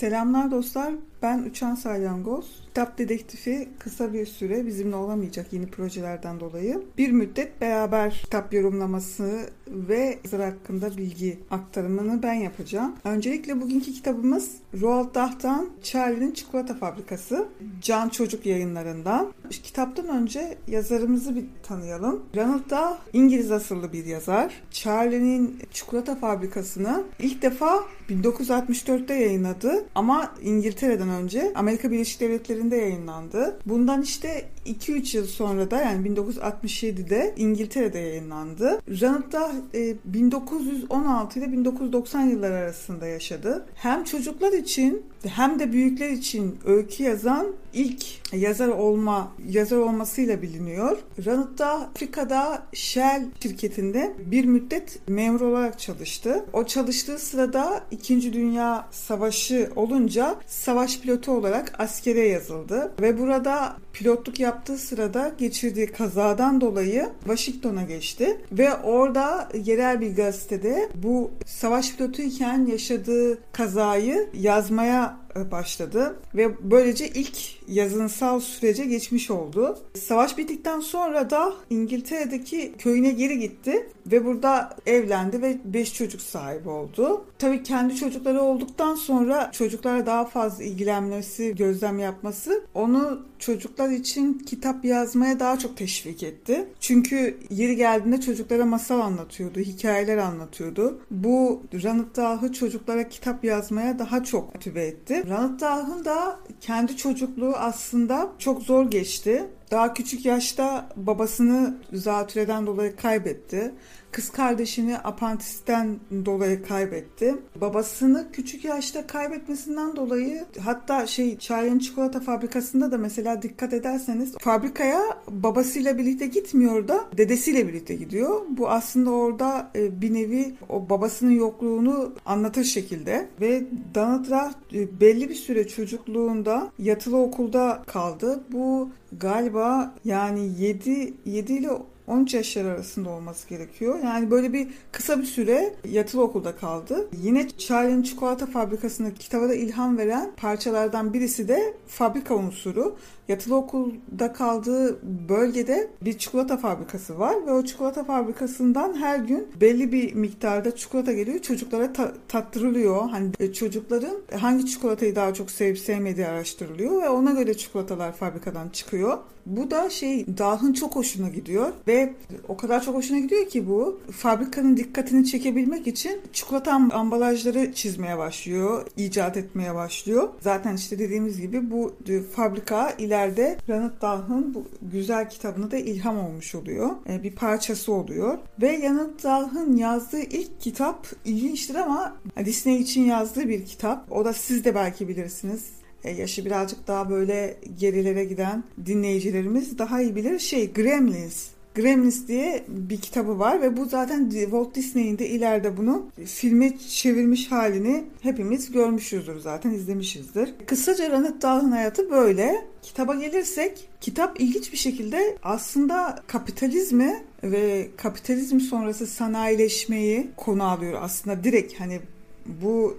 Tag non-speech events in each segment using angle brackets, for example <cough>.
Selamlar dostlar. Ben Uçan Salyangoz. Kitap Dedektifi kısa bir süre bizimle olamayacak yeni projelerden dolayı. Bir müddet beraber kitap yorumlaması ve yazar hakkında bilgi aktarımını ben yapacağım. Öncelikle bugünkü kitabımız Roald Dahl'tan Charlie'nin Çikolata Fabrikası. Can Çocuk yayınlarından. Kitaptan önce yazarımızı bir tanıyalım. Ronald Dahl İngiliz asıllı bir yazar. Charlie'nin Çikolata Fabrikası'nı ilk defa 1964'te yayınladı ama İngiltere'den önce Amerika Birleşik Devletleri'nde yayınlandı. Bundan işte 2-3 yıl sonra da yani 1967'de İngiltere'de yayınlandı. Ronald Dahl 1916 ile 1990 yılları arasında yaşadı. Hem çocuklar için hem de büyükler için öykü yazan ilk yazar olma yazar olmasıyla biliniyor. Ronald Dahl Afrika'da Shell şirketinde bir müddet memur olarak çalıştı. O çalıştığı sırada 2. Dünya Savaşı olunca savaş pilotu olarak askere yazıldı ve burada pilotluk yaptığı sırada geçirdiği kazadan dolayı Washington'a geçti ve orada yerel bir gazetede bu savaş pilotu iken yaşadığı kazayı yazmaya Now, başladı ve böylece ilk yazınsal sürece geçmiş oldu. Savaş bittikten sonra da İngiltere'deki köyüne geri gitti ve burada evlendi ve 5 çocuk sahibi oldu. Tabii kendi çocukları olduktan sonra çocuklara daha fazla ilgilenmesi, gözlem yapması onu çocuklar için kitap yazmaya daha çok teşvik etti. Çünkü yeri geldiğinde çocuklara masal anlatıyordu, hikayeler anlatıyordu. Bu Ronald Dahl'ı çocuklara kitap yazmaya daha çok motive etti. Ronald Dahl'ın da kendi çocukluğu aslında çok zor geçti. Daha küçük yaşta babasını zatürreden dolayı kaybetti. Kız kardeşini apantisten dolayı kaybetti. Babasını küçük yaşta kaybetmesinden dolayı hatta şey Charlie'nin çikolata fabrikasında da mesela dikkat ederseniz fabrikaya babasıyla birlikte gitmiyor da dedesiyle birlikte gidiyor. Bu aslında orada e, bir nevi o babasının yokluğunu anlatır şekilde ve Donald Duck belli bir süre çocukluğunda yatılı okulda kaldı. Bu galiba yani 7 7 ile 13 yaşlar arasında olması gerekiyor. Yani böyle bir kısa bir süre yatılı okulda kaldı. Yine Charlie'nin çikolata fabrikasında kitaba da ilham veren parçalardan birisi de fabrika unsuru. Yatılı okulda kaldığı bölgede bir çikolata fabrikası var ve o çikolata fabrikasından her gün belli bir miktarda çikolata geliyor. Çocuklara ta- tattırılıyor. Hani e, çocukların hangi çikolatayı daha çok sevip sevmediği araştırılıyor ve ona göre çikolatalar fabrikadan çıkıyor. Bu da şey Dah'ın çok hoşuna gidiyor ve o kadar çok hoşuna gidiyor ki bu fabrikanın dikkatini çekebilmek için çikolata ambalajları çizmeye başlıyor, icat etmeye başlıyor. Zaten işte dediğimiz gibi bu fabrika ileride Ronald Dahl'ın bu güzel kitabına da ilham olmuş oluyor. E, bir parçası oluyor. Ve Ronald Dahl'ın yazdığı ilk kitap ilginçtir ama Disney için yazdığı bir kitap. O da siz de belki bilirsiniz e, yaşı birazcık daha böyle gerilere giden dinleyicilerimiz daha iyi bilir. Şey Gremlins. Gremlins diye bir kitabı var ve bu zaten Walt Disney'in de ileride bunu filme çevirmiş halini hepimiz görmüşüzdür zaten izlemişizdir. Kısaca Ronald Dahl'ın hayatı böyle. Kitaba gelirsek kitap ilginç bir şekilde aslında kapitalizmi ve kapitalizm sonrası sanayileşmeyi konu alıyor aslında direkt hani bu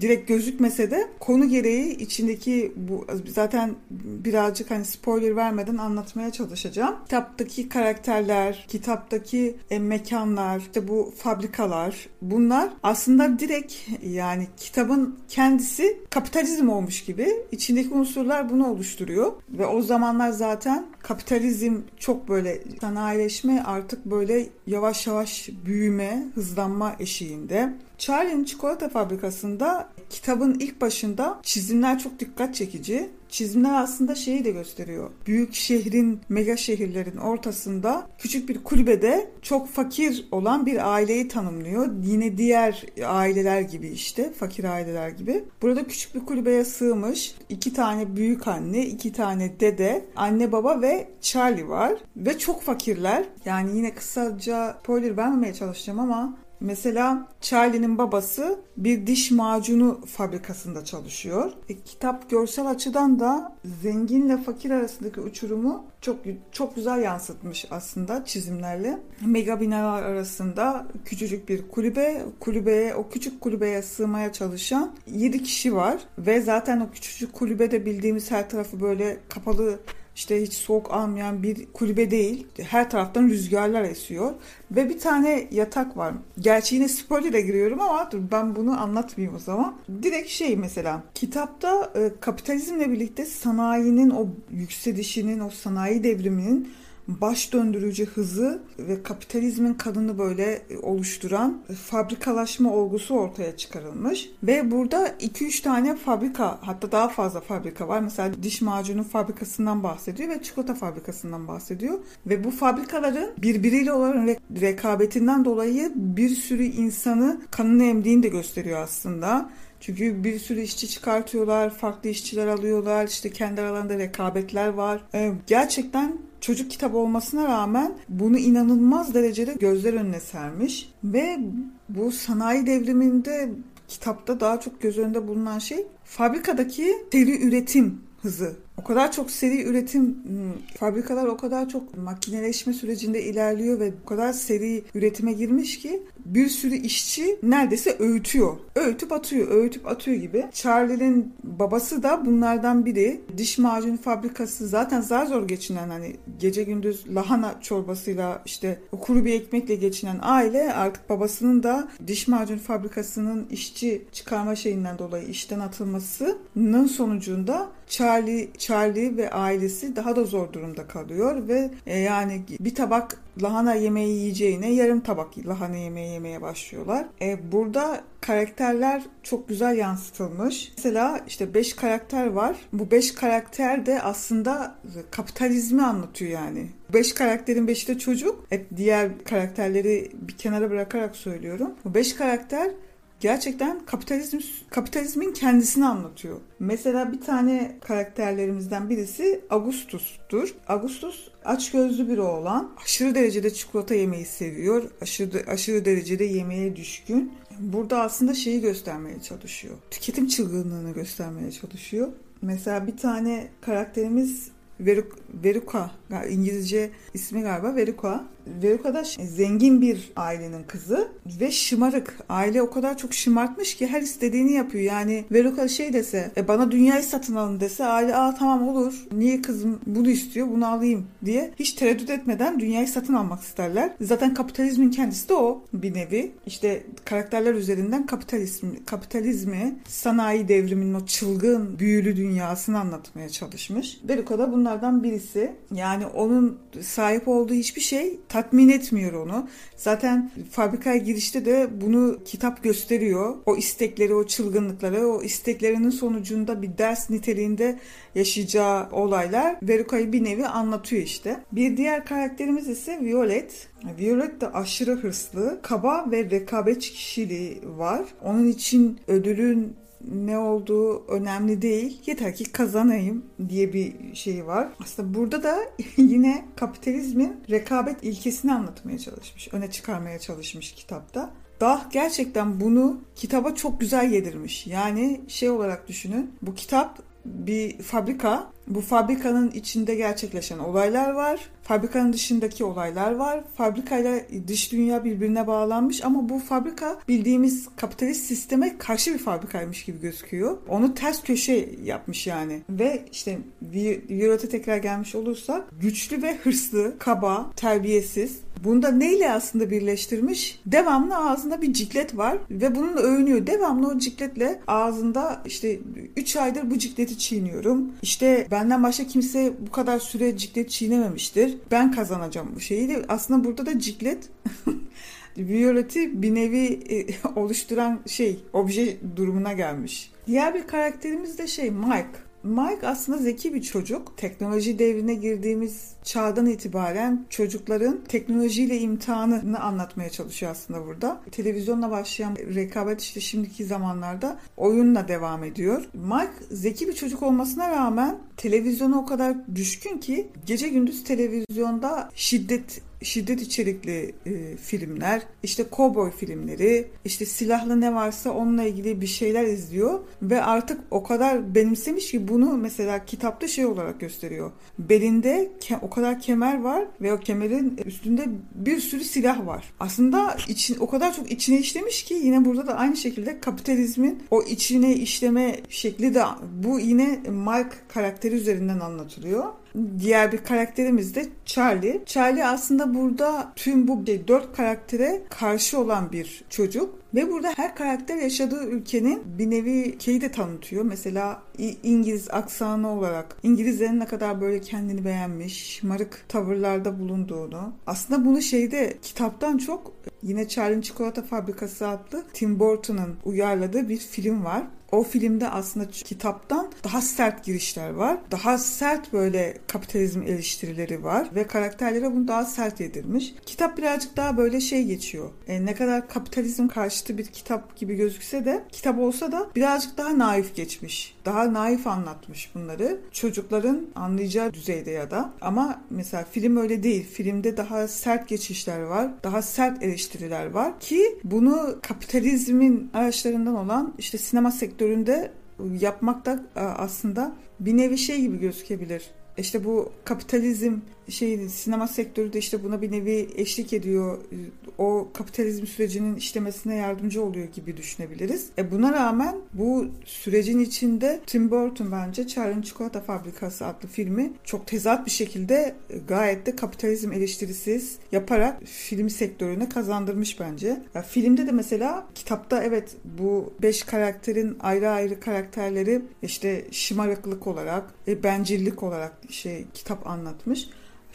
direkt gözükmese de konu gereği içindeki bu zaten birazcık hani spoiler vermeden anlatmaya çalışacağım. Kitaptaki karakterler, kitaptaki e, mekanlar, işte bu fabrikalar bunlar aslında direkt yani kitabın kendisi kapitalizm olmuş gibi içindeki unsurlar bunu oluşturuyor ve o zamanlar zaten kapitalizm çok böyle sanayileşme artık böyle yavaş yavaş büyüme, hızlanma eşiğinde. Charlie'nin çikolata fabrikasında kitabın ilk başında çizimler çok dikkat çekici. Çizimler aslında şeyi de gösteriyor. Büyük şehrin, mega şehirlerin ortasında küçük bir kulübede çok fakir olan bir aileyi tanımlıyor. Yine diğer aileler gibi işte, fakir aileler gibi. Burada küçük bir kulübeye sığmış iki tane büyük anne, iki tane dede, anne baba ve Charlie var. Ve çok fakirler. Yani yine kısaca spoiler vermemeye çalışacağım ama Mesela Charlie'nin babası bir diş macunu fabrikasında çalışıyor. E, kitap görsel açıdan da zenginle fakir arasındaki uçurumu çok çok güzel yansıtmış aslında çizimlerle. Mega binalar arasında küçücük bir kulübe, kulübeye o küçük kulübeye sığmaya çalışan 7 kişi var ve zaten o küçücük kulübede bildiğimiz her tarafı böyle kapalı işte hiç soğuk almayan bir kulübe değil. Her taraftan rüzgarlar esiyor. Ve bir tane yatak var. Gerçi yine spoiler'e giriyorum ama dur ben bunu anlatmayayım o zaman. Direkt şey mesela kitapta e, kapitalizmle birlikte sanayinin o yükselişinin, o sanayi devriminin baş döndürücü hızı ve kapitalizmin kadını böyle oluşturan fabrikalaşma olgusu ortaya çıkarılmış. Ve burada 2-3 tane fabrika hatta daha fazla fabrika var. Mesela diş macunu fabrikasından bahsediyor ve çikolata fabrikasından bahsediyor. Ve bu fabrikaların birbiriyle olan rekabetinden dolayı bir sürü insanı kanını emdiğini de gösteriyor aslında. Çünkü bir sürü işçi çıkartıyorlar, farklı işçiler alıyorlar, işte kendi aralarında rekabetler var. Ee, gerçekten çocuk kitabı olmasına rağmen bunu inanılmaz derecede gözler önüne sermiş ve bu sanayi devriminde kitapta daha çok göz önünde bulunan şey fabrikadaki seri üretim hızı. O kadar çok seri üretim, hmm, fabrikalar o kadar çok makineleşme sürecinde ilerliyor ve o kadar seri üretime girmiş ki bir sürü işçi neredeyse öğütüyor. Öğütüp atıyor, öğütüp atıyor gibi. Charlie'nin babası da bunlardan biri. Diş macunu fabrikası zaten zar zor geçinen hani gece gündüz lahana çorbasıyla işte kuru bir ekmekle geçinen aile artık babasının da diş macunu fabrikasının işçi çıkarma şeyinden dolayı işten atılmasının sonucunda Charlie, Charlie ve ailesi daha da zor durumda kalıyor ve e, yani bir tabak lahana yemeği yiyeceğine yarım tabak lahana yemeği yemeye başlıyorlar. E, burada karakterler çok güzel yansıtılmış. Mesela işte 5 karakter var. Bu 5 karakter de aslında kapitalizmi anlatıyor yani. 5 karakterin 5'i de çocuk. Hep diğer karakterleri bir kenara bırakarak söylüyorum. Bu 5 karakter gerçekten kapitalizm kapitalizmin kendisini anlatıyor. Mesela bir tane karakterlerimizden birisi Augustus'tur. Augustus açgözlü bir oğlan. Aşırı derecede çikolata yemeyi seviyor. Aşırı, aşırı derecede yemeğe düşkün. Burada aslında şeyi göstermeye çalışıyor. Tüketim çılgınlığını göstermeye çalışıyor. Mesela bir tane karakterimiz Veruk, Veruka, İngilizce ismi galiba Veruka. Veruka da zengin bir ailenin kızı ve şımarık. Aile o kadar çok şımartmış ki her istediğini yapıyor. Yani Veruka şey dese, e, bana dünyayı satın alın dese aile aa tamam olur. Niye kızım bunu istiyor bunu alayım diye hiç tereddüt etmeden dünyayı satın almak isterler. Zaten kapitalizmin kendisi de o bir nevi. İşte karakterler üzerinden kapitalizm, kapitalizmi, sanayi devriminin o çılgın, büyülü dünyasını anlatmaya çalışmış. Veruka da bunlardan birisi. Yani onun sahip olduğu hiçbir şey tatmin etmiyor onu. Zaten fabrikaya girişte de bunu kitap gösteriyor. O istekleri, o çılgınlıkları, o isteklerinin sonucunda bir ders niteliğinde yaşayacağı olaylar Veruka'yı bir nevi anlatıyor işte. Bir diğer karakterimiz ise Violet. Violet de aşırı hırslı, kaba ve rekabetçi kişiliği var. Onun için ödülün ne olduğu önemli değil. Yeter ki kazanayım diye bir şey var. Aslında burada da <laughs> yine kapitalizmin rekabet ilkesini anlatmaya çalışmış. Öne çıkarmaya çalışmış kitapta. Dah gerçekten bunu kitaba çok güzel yedirmiş. Yani şey olarak düşünün. Bu kitap bir fabrika. Bu fabrikanın içinde gerçekleşen olaylar var. Fabrikanın dışındaki olaylar var. Fabrikayla dış dünya birbirine bağlanmış ama bu fabrika bildiğimiz kapitalist sisteme karşı bir fabrikaymış gibi gözüküyor. Onu ters köşe yapmış yani. Ve işte Violet'e tekrar gelmiş olursa güçlü ve hırslı, kaba, terbiyesiz, Bunda neyle aslında birleştirmiş? Devamlı ağzında bir ciklet var ve bununla övünüyor. Devamlı o cikletle ağzında işte 3 aydır bu cikleti çiğniyorum. İşte ben benden başka kimse bu kadar süre ciklet çiğnememiştir. Ben kazanacağım bu şeyi aslında burada da ciklet <laughs> Violet'i bir nevi e, <laughs> oluşturan şey, obje durumuna gelmiş. Diğer bir karakterimiz de şey Mike. Mike aslında zeki bir çocuk. Teknoloji devrine girdiğimiz çağdan itibaren çocukların teknolojiyle imtihanını anlatmaya çalışıyor aslında burada. Televizyonla başlayan rekabet işte şimdiki zamanlarda oyunla devam ediyor. Mike zeki bir çocuk olmasına rağmen televizyona o kadar düşkün ki gece gündüz televizyonda şiddet şiddet içerikli e, filmler, işte kovboy filmleri, işte silahlı ne varsa onunla ilgili bir şeyler izliyor ve artık o kadar benimsemiş ki bunu mesela kitapta şey olarak gösteriyor. Belinde ke- o kadar kemer var ve o kemerin üstünde bir sürü silah var. Aslında için o kadar çok içine işlemiş ki yine burada da aynı şekilde kapitalizmin o içine işleme şekli de bu yine Mike karakteri üzerinden anlatılıyor. Diğer bir karakterimiz de Charlie. Charlie aslında burada tüm bu dört karaktere karşı olan bir çocuk. Ve burada her karakter yaşadığı ülkenin bir nevi şeyi de tanıtıyor. Mesela İngiliz aksanı olarak İngilizlerin ne kadar böyle kendini beğenmiş, şımarık tavırlarda bulunduğunu. Aslında bunu şeyde kitaptan çok yine Charlie'nin Çikolata Fabrikası adlı Tim Burton'ın uyarladığı bir film var. O filmde aslında kitaptan daha sert girişler var. Daha sert böyle kapitalizm eleştirileri var ve karakterlere bunu daha sert yedirmiş. Kitap birazcık daha böyle şey geçiyor. E, ne kadar kapitalizm karşıtı bir kitap gibi gözükse de kitap olsa da birazcık daha naif geçmiş. Daha naif anlatmış bunları. Çocukların anlayacağı düzeyde ya da. Ama mesela film öyle değil. Filmde daha sert geçişler var. Daha sert eleştiriler var ki bunu kapitalizmin araçlarından olan işte sinema sektöründe yapmak da e, aslında bir nevi şey gibi gözükebilir. İşte bu kapitalizm şey sinema sektörü de işte buna bir nevi eşlik ediyor. O kapitalizm sürecinin işlemesine yardımcı oluyor gibi düşünebiliriz. E buna rağmen bu sürecin içinde Tim Burton bence Charlie'nin Çikolata Fabrikası adlı filmi çok tezat bir şekilde e, gayet de kapitalizm eleştirisiz yaparak film sektörüne kazandırmış bence. Ya filmde de mesela kitapta evet bu beş karakterin ayrı ayrı karakterleri işte şımarıklık olarak, e, bencillik olarak şey kitap anlatmış.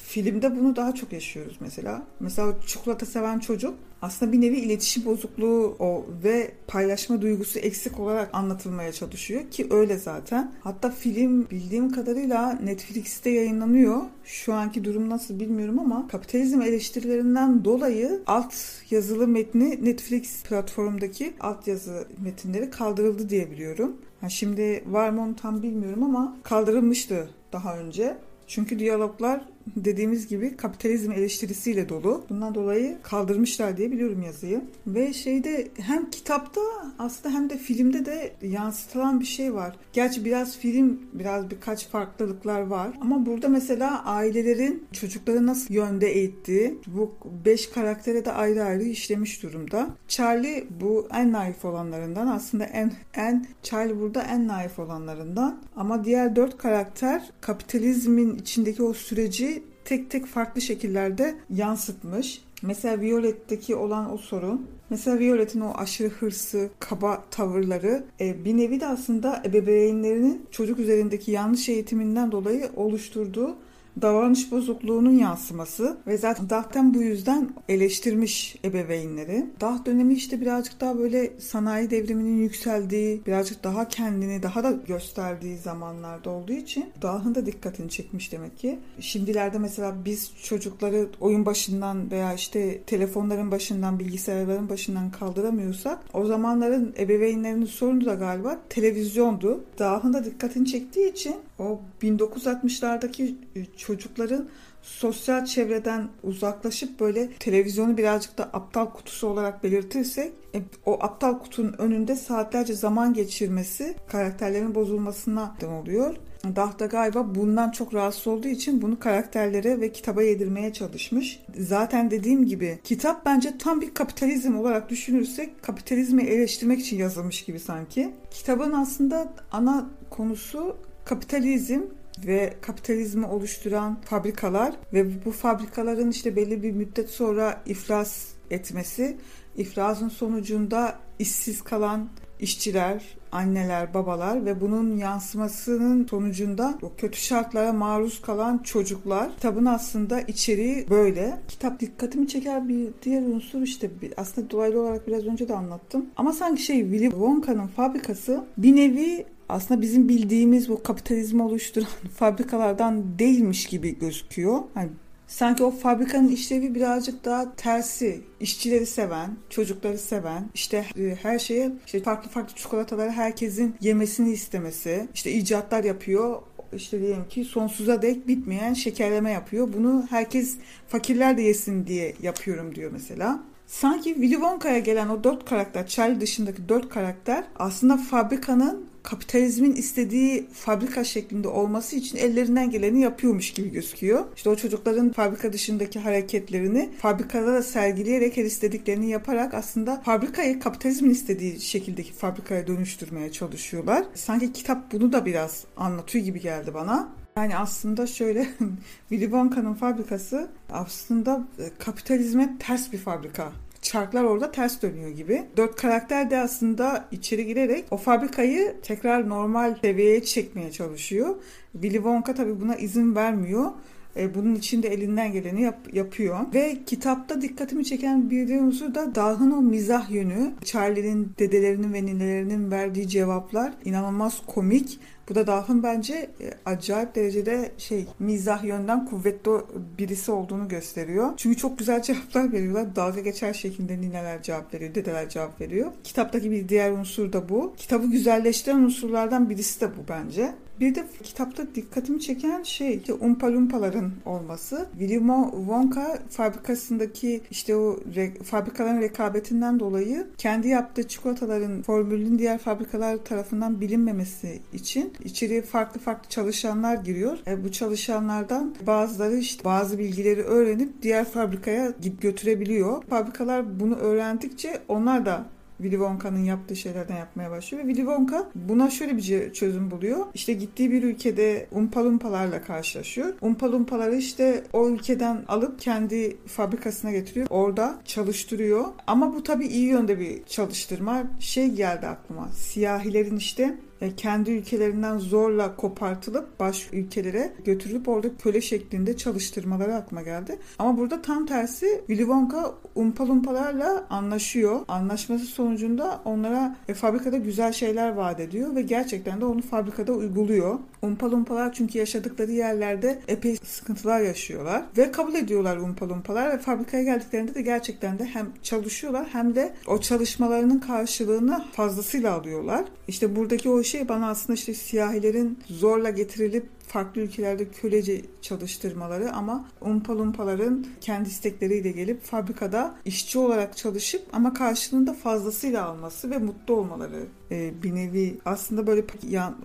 Filmde bunu daha çok yaşıyoruz mesela. Mesela çikolata seven çocuk aslında bir nevi iletişim bozukluğu o ve paylaşma duygusu eksik olarak anlatılmaya çalışıyor ki öyle zaten. Hatta film bildiğim kadarıyla Netflix'te yayınlanıyor. Şu anki durum nasıl bilmiyorum ama kapitalizm eleştirilerinden dolayı alt yazılı metni Netflix platformdaki alt yazı metinleri kaldırıldı diye biliyorum. Ha şimdi var mı onu tam bilmiyorum ama kaldırılmıştı daha önce. Çünkü diyaloglar dediğimiz gibi kapitalizm eleştirisiyle dolu. Bundan dolayı kaldırmışlar diye biliyorum yazıyı. Ve şeyde hem kitapta aslında hem de filmde de yansıtılan bir şey var. Gerçi biraz film biraz birkaç farklılıklar var. Ama burada mesela ailelerin çocukları nasıl yönde eğittiği bu beş karaktere de ayrı ayrı işlemiş durumda. Charlie bu en naif olanlarından aslında en en Charlie burada en naif olanlarından ama diğer dört karakter kapitalizmin içindeki o süreci tek tek farklı şekillerde yansıtmış. Mesela Violet'teki olan o sorun. Mesela Violet'in o aşırı hırsı, kaba tavırları e, bir nevi de aslında ebeveynlerinin çocuk üzerindeki yanlış eğitiminden dolayı oluşturduğu davranış bozukluğunun yansıması ve zaten Dah'ten bu yüzden eleştirmiş ebeveynleri. Dah dönemi işte birazcık daha böyle sanayi devriminin yükseldiği, birazcık daha kendini daha da gösterdiği zamanlarda olduğu için Dah'ın da dikkatini çekmiş demek ki. Şimdilerde mesela biz çocukları oyun başından veya işte telefonların başından, bilgisayarların başından kaldıramıyorsak o zamanların ebeveynlerinin sorunu da galiba televizyondu. Dah'ın da dikkatini çektiği için o 1960'lardaki çocukların sosyal çevreden uzaklaşıp böyle televizyonu birazcık da aptal kutusu olarak belirtirsek e, o aptal kutunun önünde saatlerce zaman geçirmesi karakterlerin bozulmasına neden oluyor. Dah da galiba bundan çok rahatsız olduğu için bunu karakterlere ve kitaba yedirmeye çalışmış. Zaten dediğim gibi kitap bence tam bir kapitalizm olarak düşünürsek kapitalizmi eleştirmek için yazılmış gibi sanki. Kitabın aslında ana konusu kapitalizm ve kapitalizmi oluşturan fabrikalar ve bu fabrikaların işte belli bir müddet sonra iflas etmesi, iflasın sonucunda işsiz kalan işçiler, anneler, babalar ve bunun yansımasının sonucunda o kötü şartlara maruz kalan çocuklar. Kitabın aslında içeriği böyle. Kitap dikkatimi çeker bir diğer unsur işte aslında dolaylı olarak biraz önce de anlattım. Ama sanki şey Willy Wonka'nın fabrikası bir nevi aslında bizim bildiğimiz bu kapitalizmi oluşturan <laughs> fabrikalardan değilmiş gibi gözüküyor. Yani Sanki o fabrikanın işlevi birazcık daha tersi. İşçileri seven, çocukları seven, işte e, her şeye işte farklı farklı çikolataları herkesin yemesini istemesi, işte icatlar yapıyor işte diyelim ki sonsuza dek bitmeyen şekerleme yapıyor. Bunu herkes fakirler de yesin diye yapıyorum diyor mesela. Sanki Willy Wonka'ya gelen o dört karakter, Charlie dışındaki dört karakter aslında fabrikanın kapitalizmin istediği fabrika şeklinde olması için ellerinden geleni yapıyormuş gibi gözüküyor. İşte o çocukların fabrika dışındaki hareketlerini fabrikalara sergileyerek her istediklerini yaparak aslında fabrikayı kapitalizmin istediği şekildeki fabrikaya dönüştürmeye çalışıyorlar. Sanki kitap bunu da biraz anlatıyor gibi geldi bana. Yani aslında şöyle <laughs> Willy Wonka'nın fabrikası aslında e, kapitalizme ters bir fabrika çarklar orada ters dönüyor gibi. Dört karakter de aslında içeri girerek o fabrikayı tekrar normal seviyeye çekmeye çalışıyor. Willy Wonka tabii buna izin vermiyor. E, bunun için de elinden geleni yap, yapıyor. Ve kitapta dikkatimi çeken bir unsur da Dah'ın o mizah yönü. Charlie'nin dedelerinin ve ninelerinin verdiği cevaplar inanılmaz komik. Bu da Dah'ın bence e, acayip derecede şey mizah yönden kuvvetli birisi olduğunu gösteriyor. Çünkü çok güzel cevaplar veriyorlar. Dalga geçer şekilde nineler cevap veriyor, dedeler cevap veriyor. Kitaptaki bir diğer unsur da bu. Kitabı güzelleştiren unsurlardan birisi de bu bence. Bir de kitapta dikkatimi çeken şey işte Umpa Lumpa'ların olması. Willy Wonka fabrikasındaki işte o re, fabrikaların rekabetinden dolayı kendi yaptığı çikolataların formülünün diğer fabrikalar tarafından bilinmemesi için içeriye farklı farklı çalışanlar giriyor. E, bu çalışanlardan bazıları işte bazı bilgileri öğrenip diğer fabrikaya götürebiliyor. Fabrikalar bunu öğrendikçe onlar da Willy Wonka'nın yaptığı şeylerden yapmaya başlıyor. Ve Willy Wonka buna şöyle bir çözüm buluyor. İşte gittiği bir ülkede umpalumpalarla karşılaşıyor. Umpalumpaları işte o ülkeden alıp kendi fabrikasına getiriyor. Orada çalıştırıyor. Ama bu tabii iyi yönde bir çalıştırma. Şey geldi aklıma. Siyahilerin işte kendi ülkelerinden zorla kopartılıp baş ülkelere götürülüp orada köle şeklinde çalıştırmaları aklıma geldi. Ama burada tam tersi Willy Wonka umpalumpalarla anlaşıyor. Anlaşması sonucunda onlara e, fabrikada güzel şeyler vaat ediyor ve gerçekten de onu fabrikada uyguluyor. Umpalumpalar çünkü yaşadıkları yerlerde epey sıkıntılar yaşıyorlar ve kabul ediyorlar umpalumpalar ve fabrikaya geldiklerinde de gerçekten de hem çalışıyorlar hem de o çalışmalarının karşılığını fazlasıyla alıyorlar. İşte buradaki o şey bana aslında işte siyahilerin zorla getirilip farklı ülkelerde kölece çalıştırmaları ama umpalumpaların kendi istekleriyle gelip fabrikada işçi olarak çalışıp ama karşılığında fazlasıyla alması ve mutlu olmaları e, bir nevi aslında böyle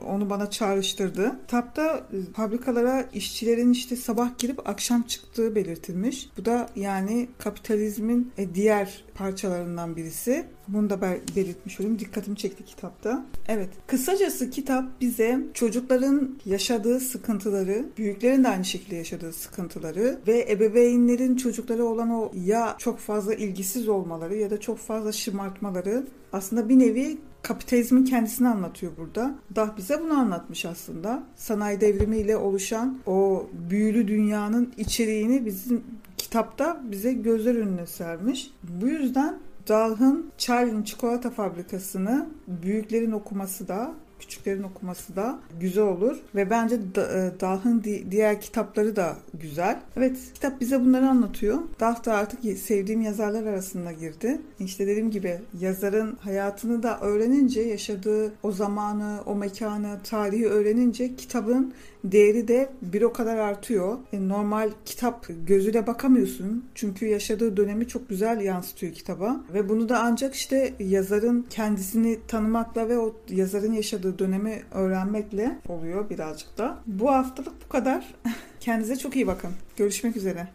onu bana çağrıştırdı. Kitapta e, fabrikalara işçilerin işte sabah girip akşam çıktığı belirtilmiş. Bu da yani kapitalizmin e, diğer parçalarından birisi. Bunu da belirtmiş olayım. Dikkatimi çekti kitapta. Evet. Kısacası kitap bize çocukların yaşadığı sıkıntıları, büyüklerin de aynı şekilde yaşadığı sıkıntıları ve ebeveynlerin çocuklara olan o ya çok fazla ilgisiz olmaları ya da çok fazla şımartmaları aslında bir nevi kapitalizmin kendisini anlatıyor burada. Dah bize bunu anlatmış aslında. Sanayi devrimiyle oluşan o büyülü dünyanın içeriğini bizim kitapta bize gözler önüne sermiş. Bu yüzden Dalh'ın Charlie'nin çikolata fabrikasını büyüklerin okuması da küçüklerin okuması da güzel olur ve bence e, Dah'ın diğer kitapları da güzel. Evet kitap bize bunları anlatıyor. Dah da artık sevdiğim yazarlar arasında girdi. İşte dediğim gibi yazarın hayatını da öğrenince yaşadığı o zamanı, o mekanı, tarihi öğrenince kitabın değeri de bir o kadar artıyor. E, normal kitap gözüyle bakamıyorsun. Çünkü yaşadığı dönemi çok güzel yansıtıyor kitaba. Ve bunu da ancak işte yazarın kendisini tanımakla ve o yazarın yaşadığı dönemi öğrenmekle oluyor birazcık da. Bu haftalık bu kadar. <laughs> Kendinize çok iyi bakın. Görüşmek üzere.